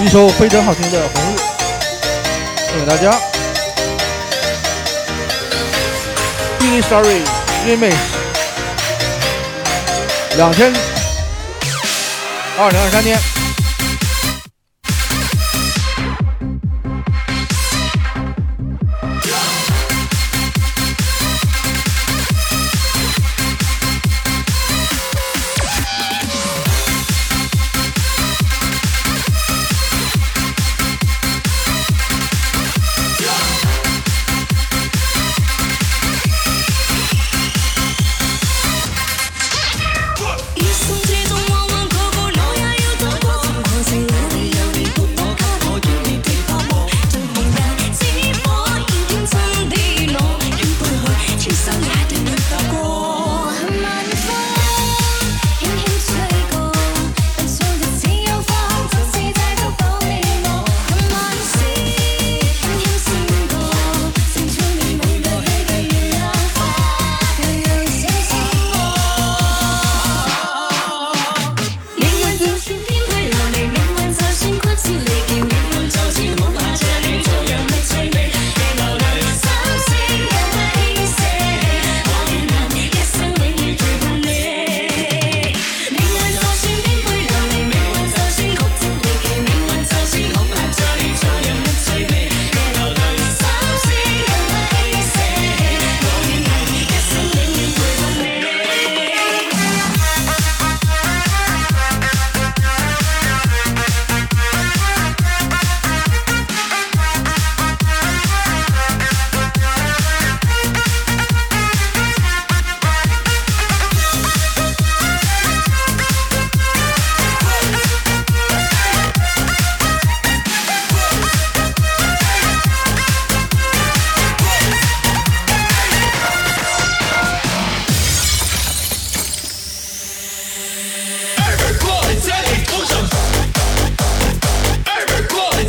一首非常好听的《红日》，送给大家。b i l l y Sorry Remix，两千二零二三。2023年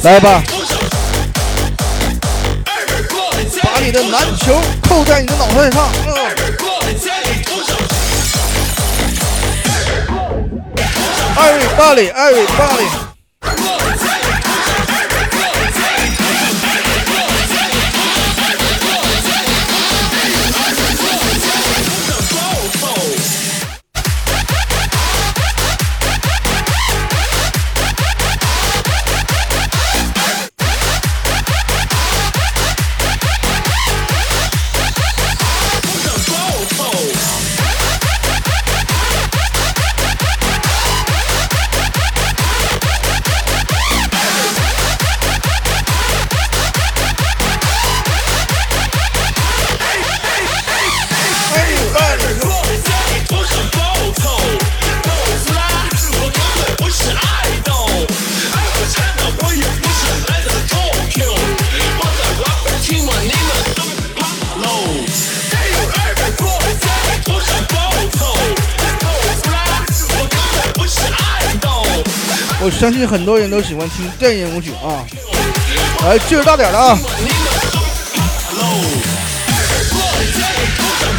来吧。把你的篮球扣在你的脑袋上。everybody everybody 相信很多人都喜欢听电音舞曲啊！来，劲儿大点的啊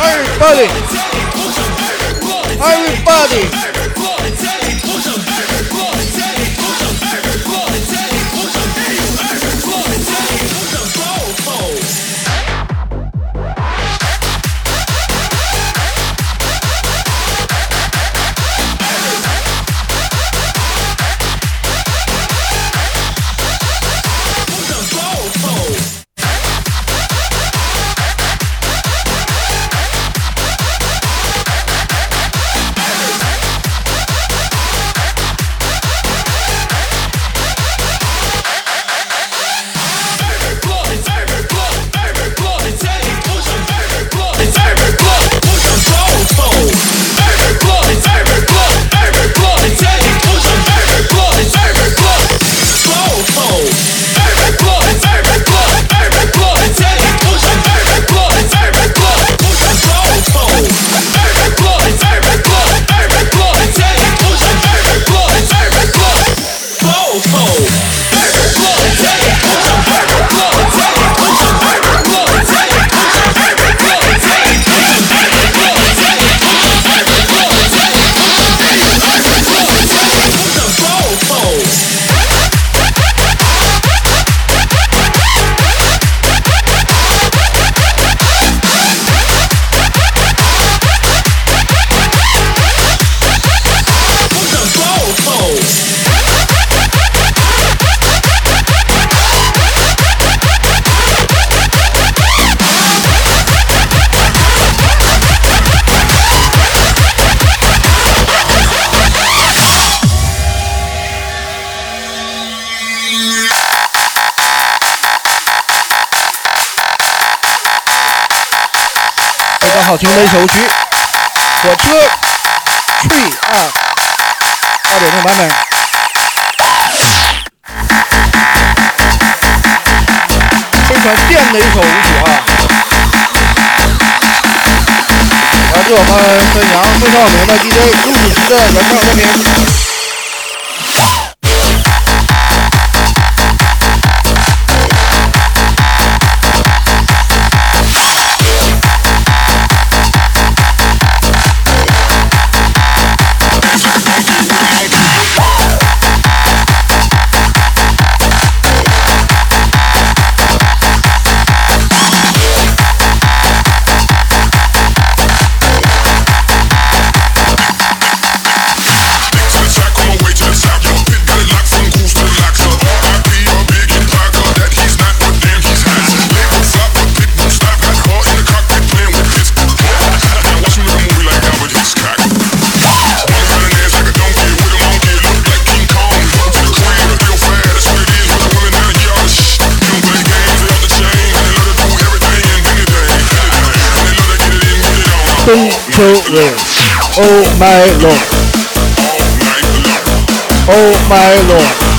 ！Everybody，everybody。好停的一首曲，火车 Tree 啊，八点钟版本，非常电的一首舞曲啊。来自我们沈阳非常有名的 DJ 陆子琪的原创作品。Oh my lord. Oh my lord.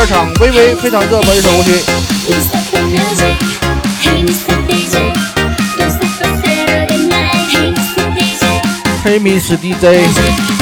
第二场微微非常热播一首歌曲。黑米是 DJ。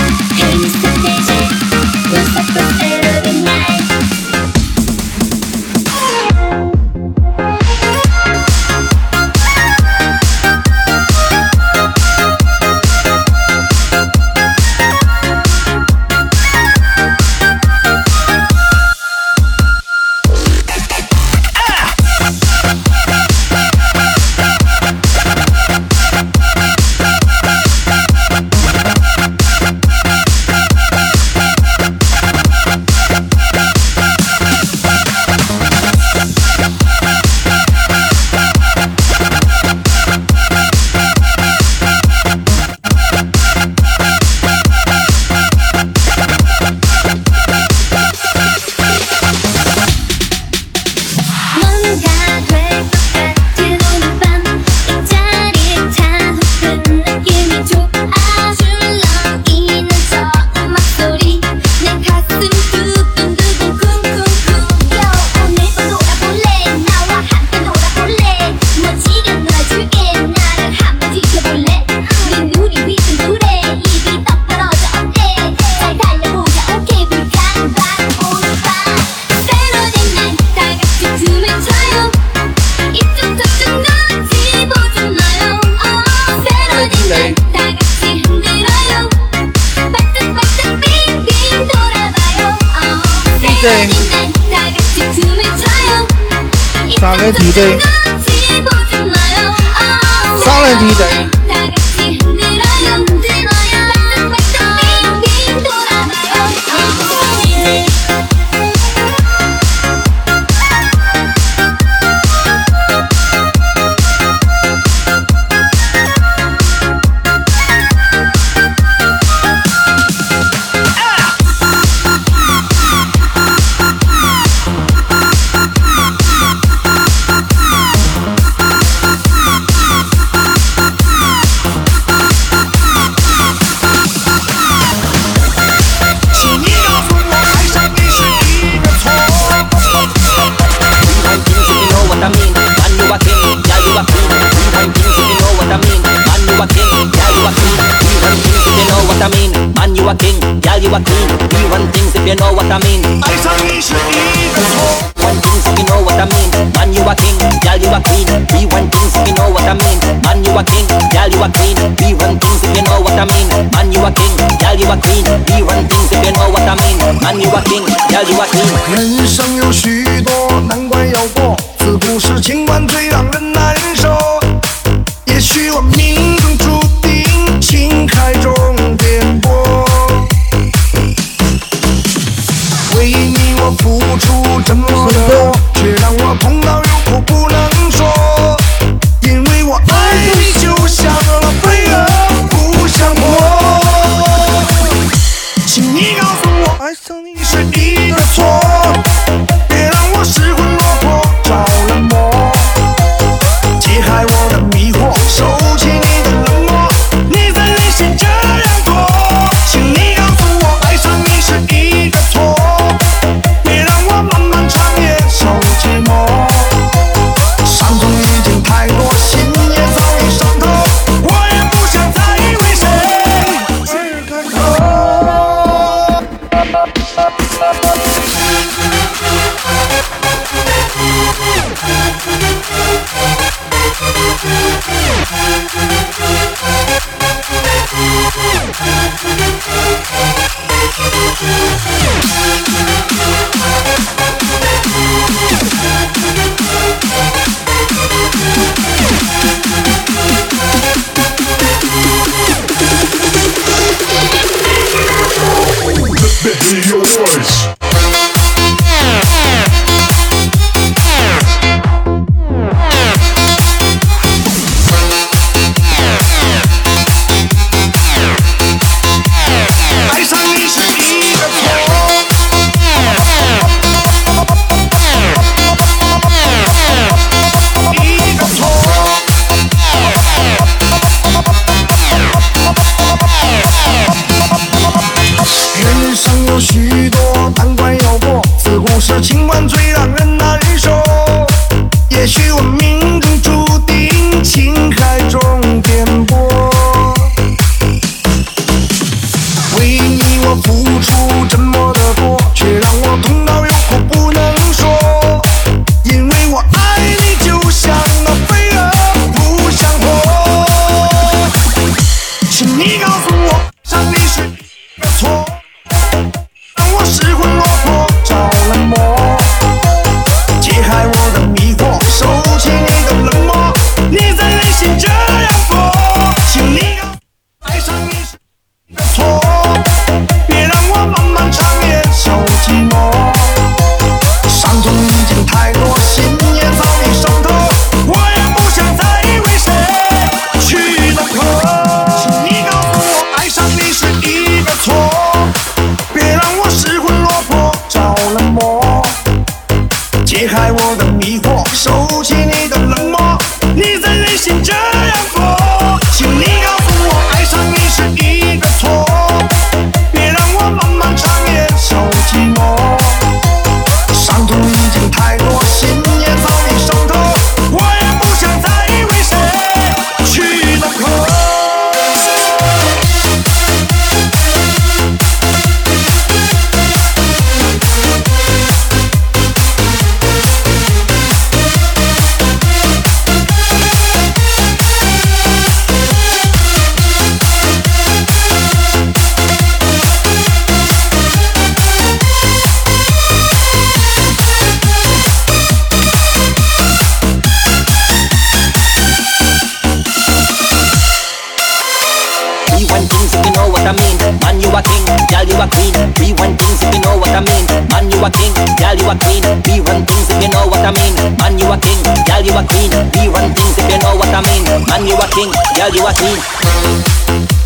我付出这么的多。A king, girl you a queen. We run things if you know what I mean. Man you a king, girl you a queen. We run things if you know what I mean. Man you a king, girl you a queen.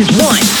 is one.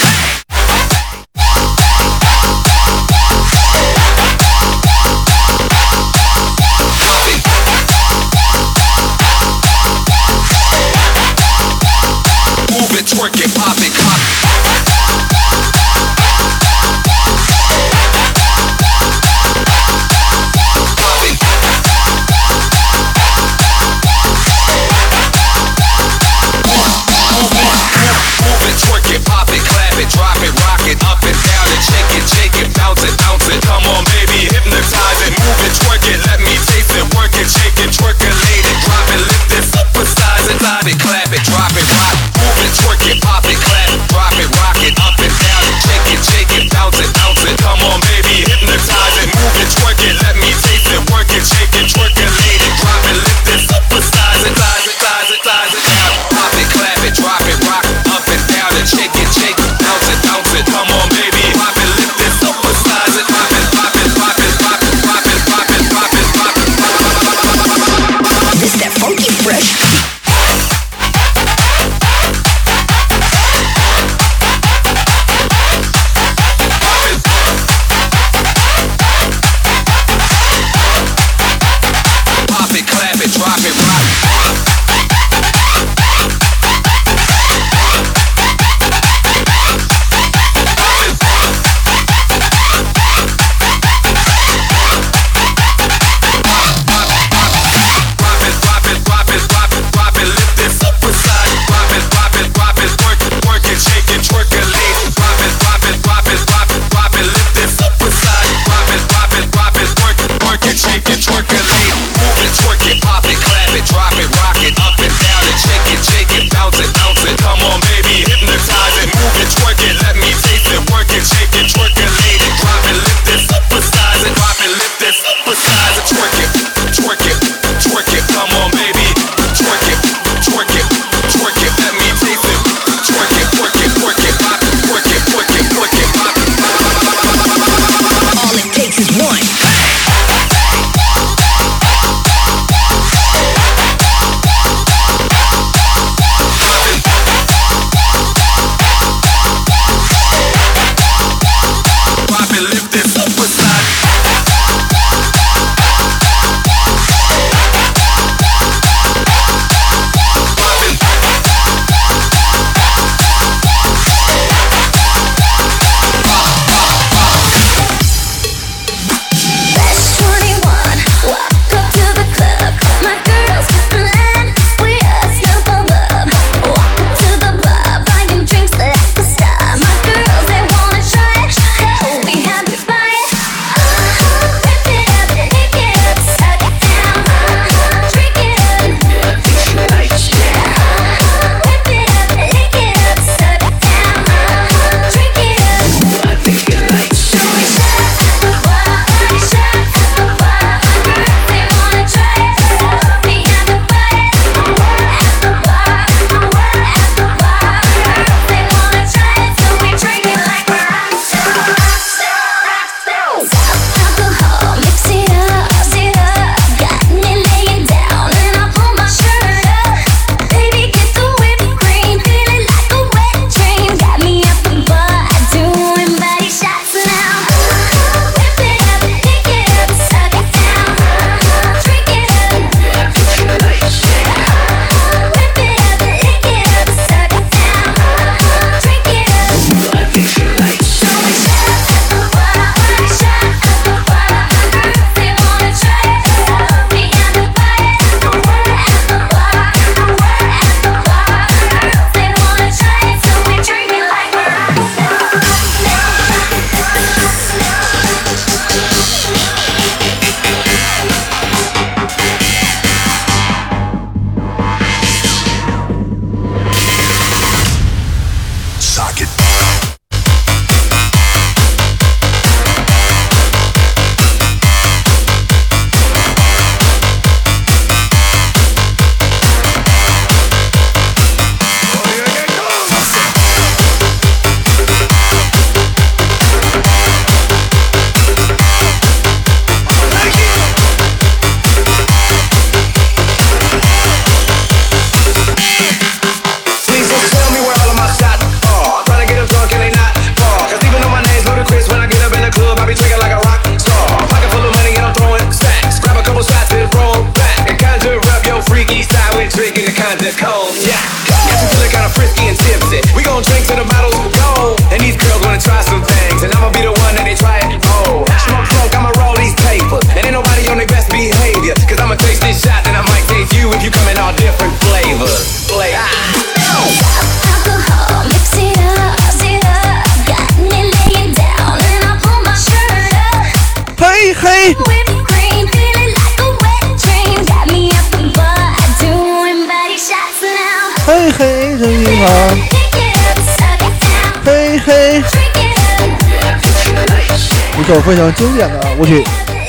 一首非常经典的舞曲，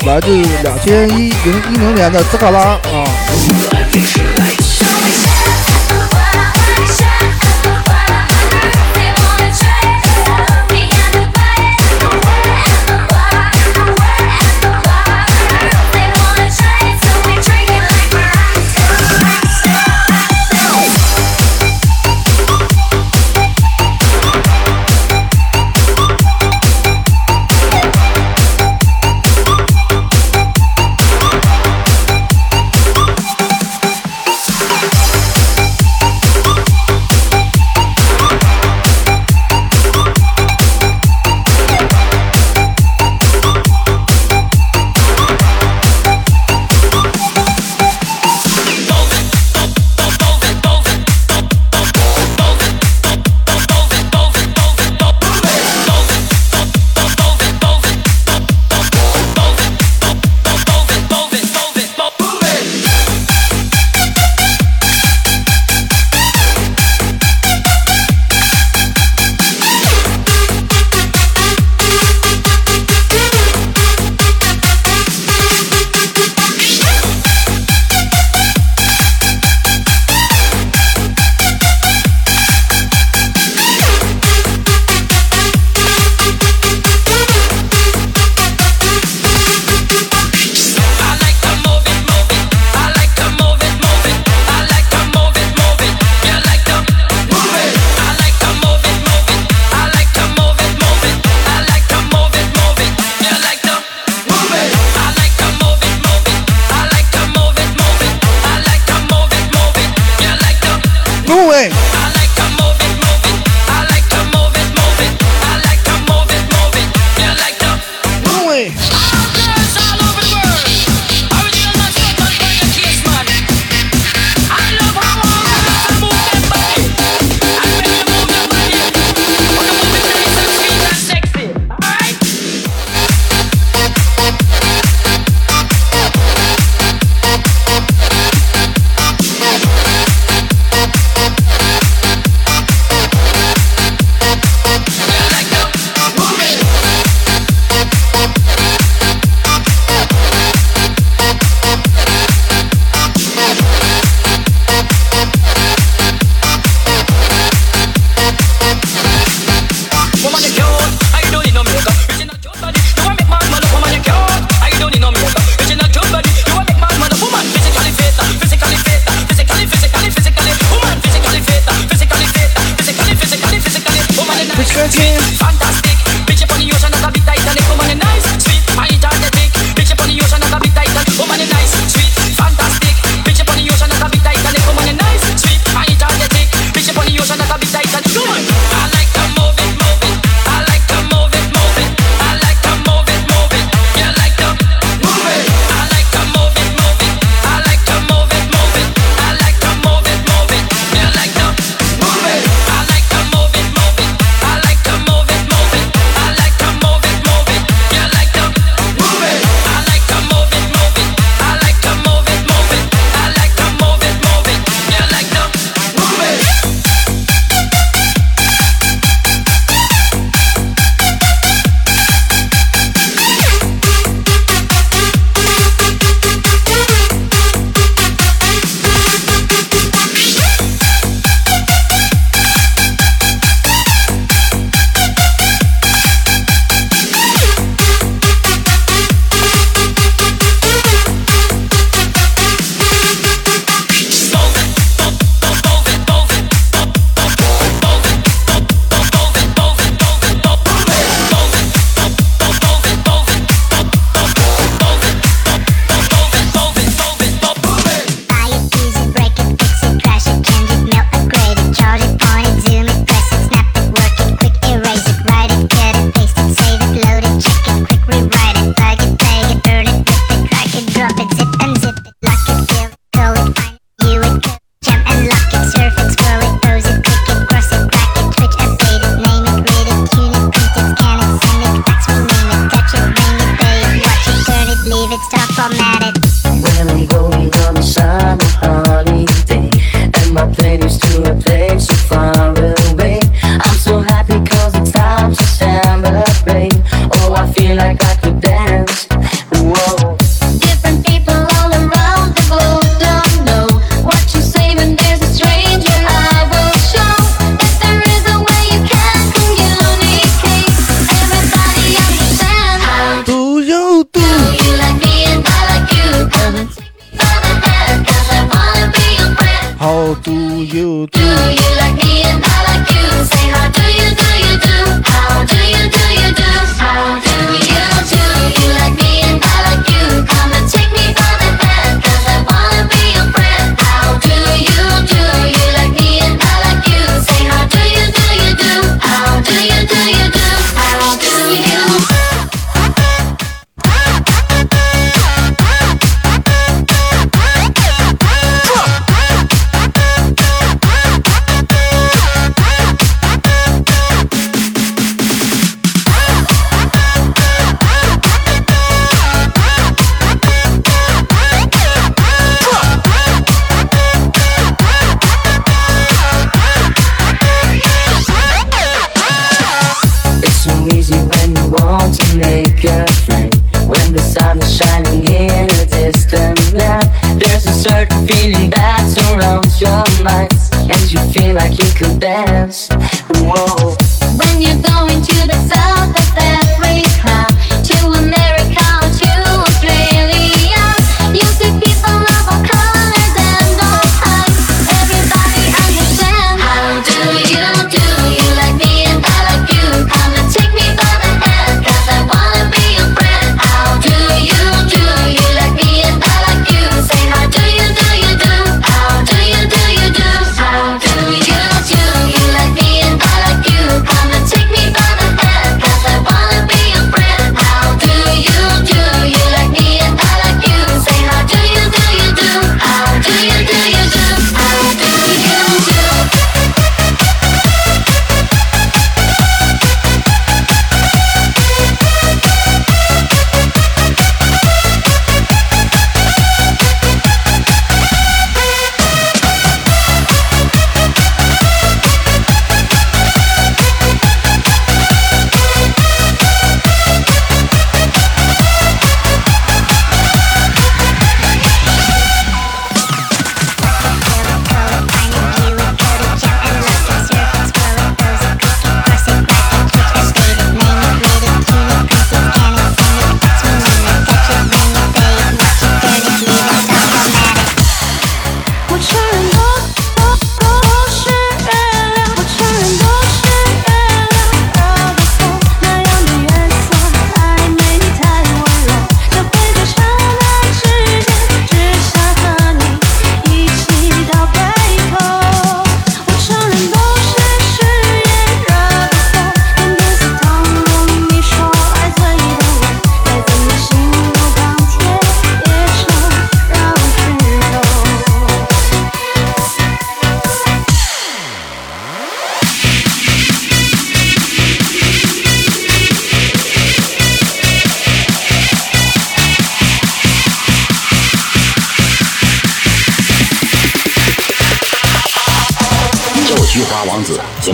来自两千一零一零年的斯卡拉啊。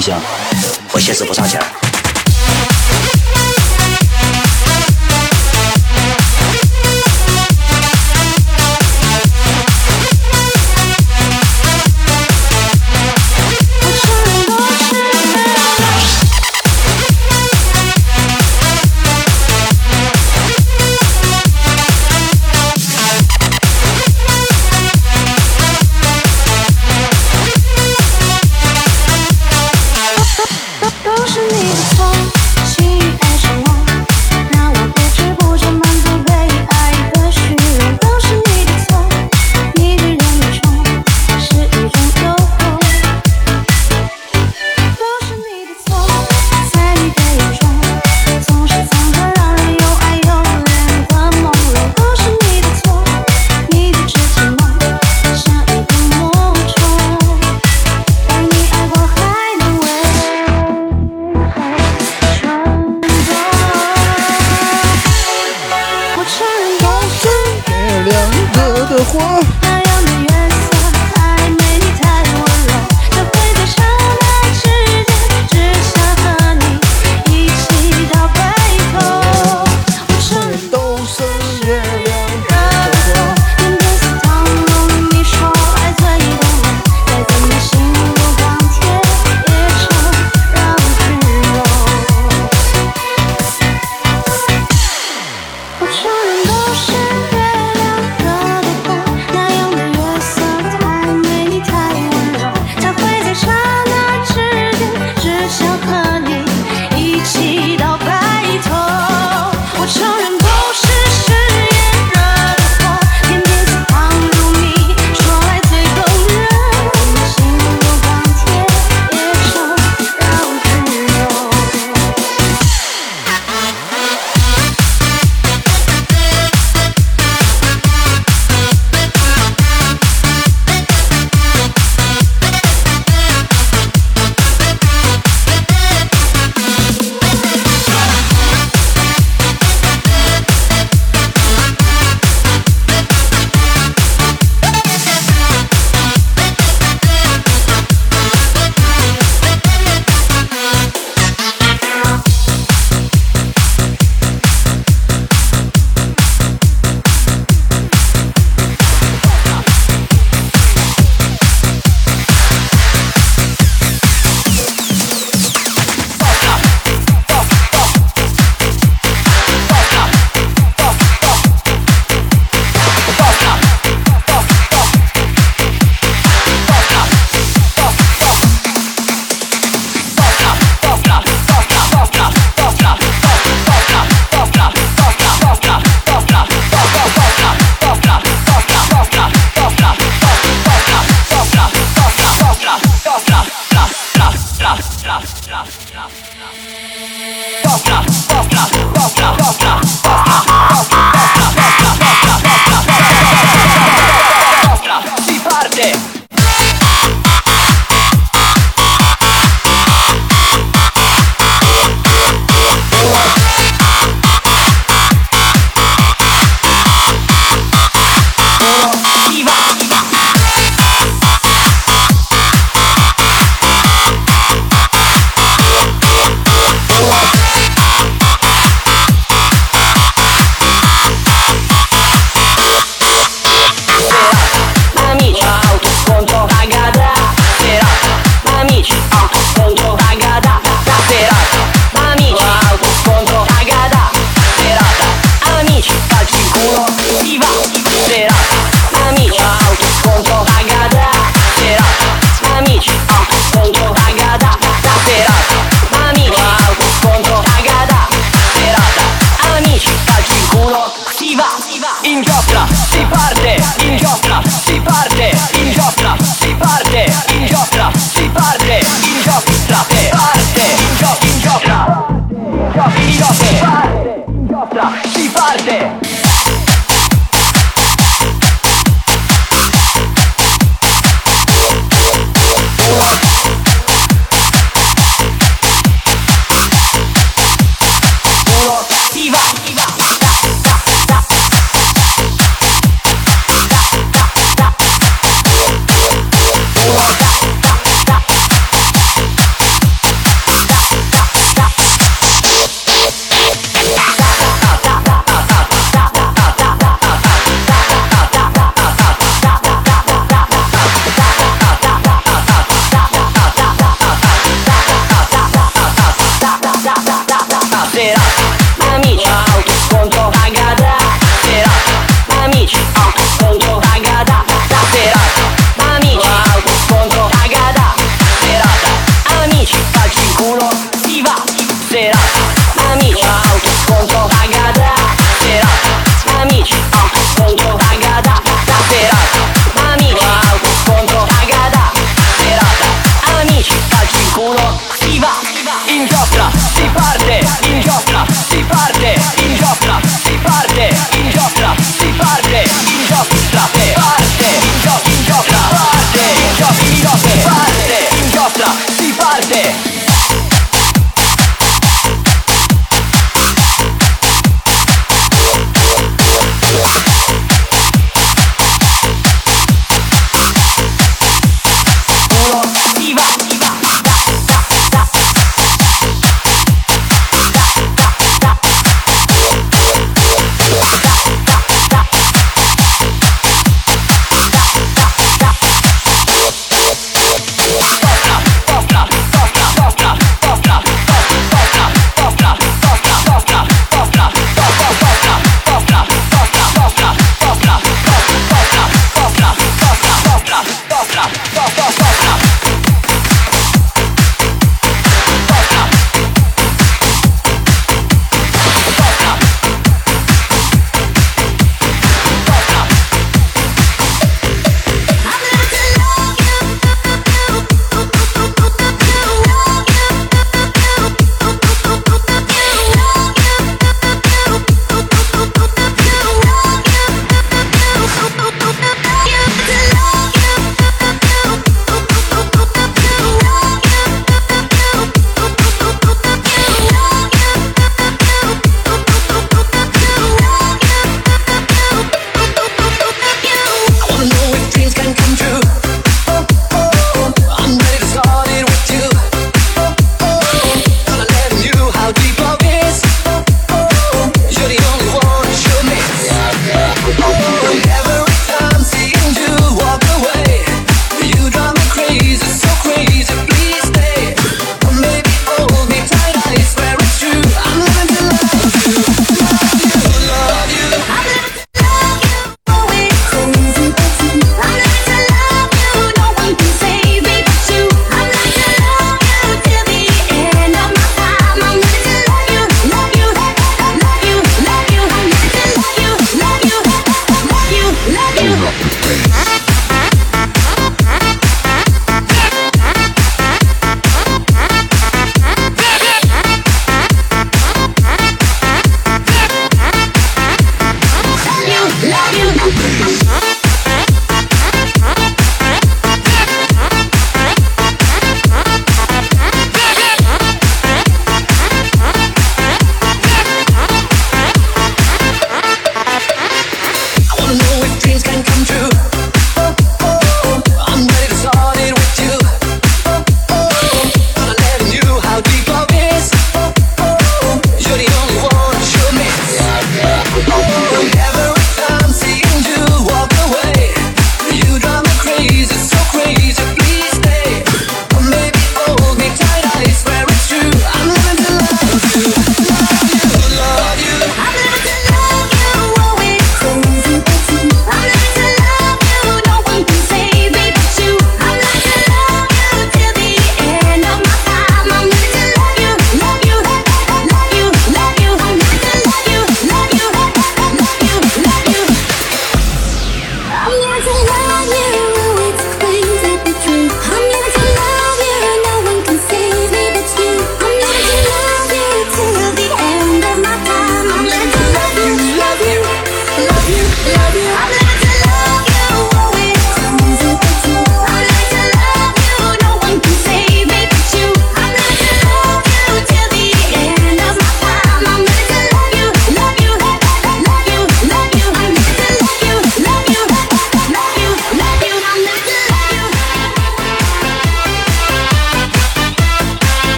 不行？我现实不差钱。活。Parte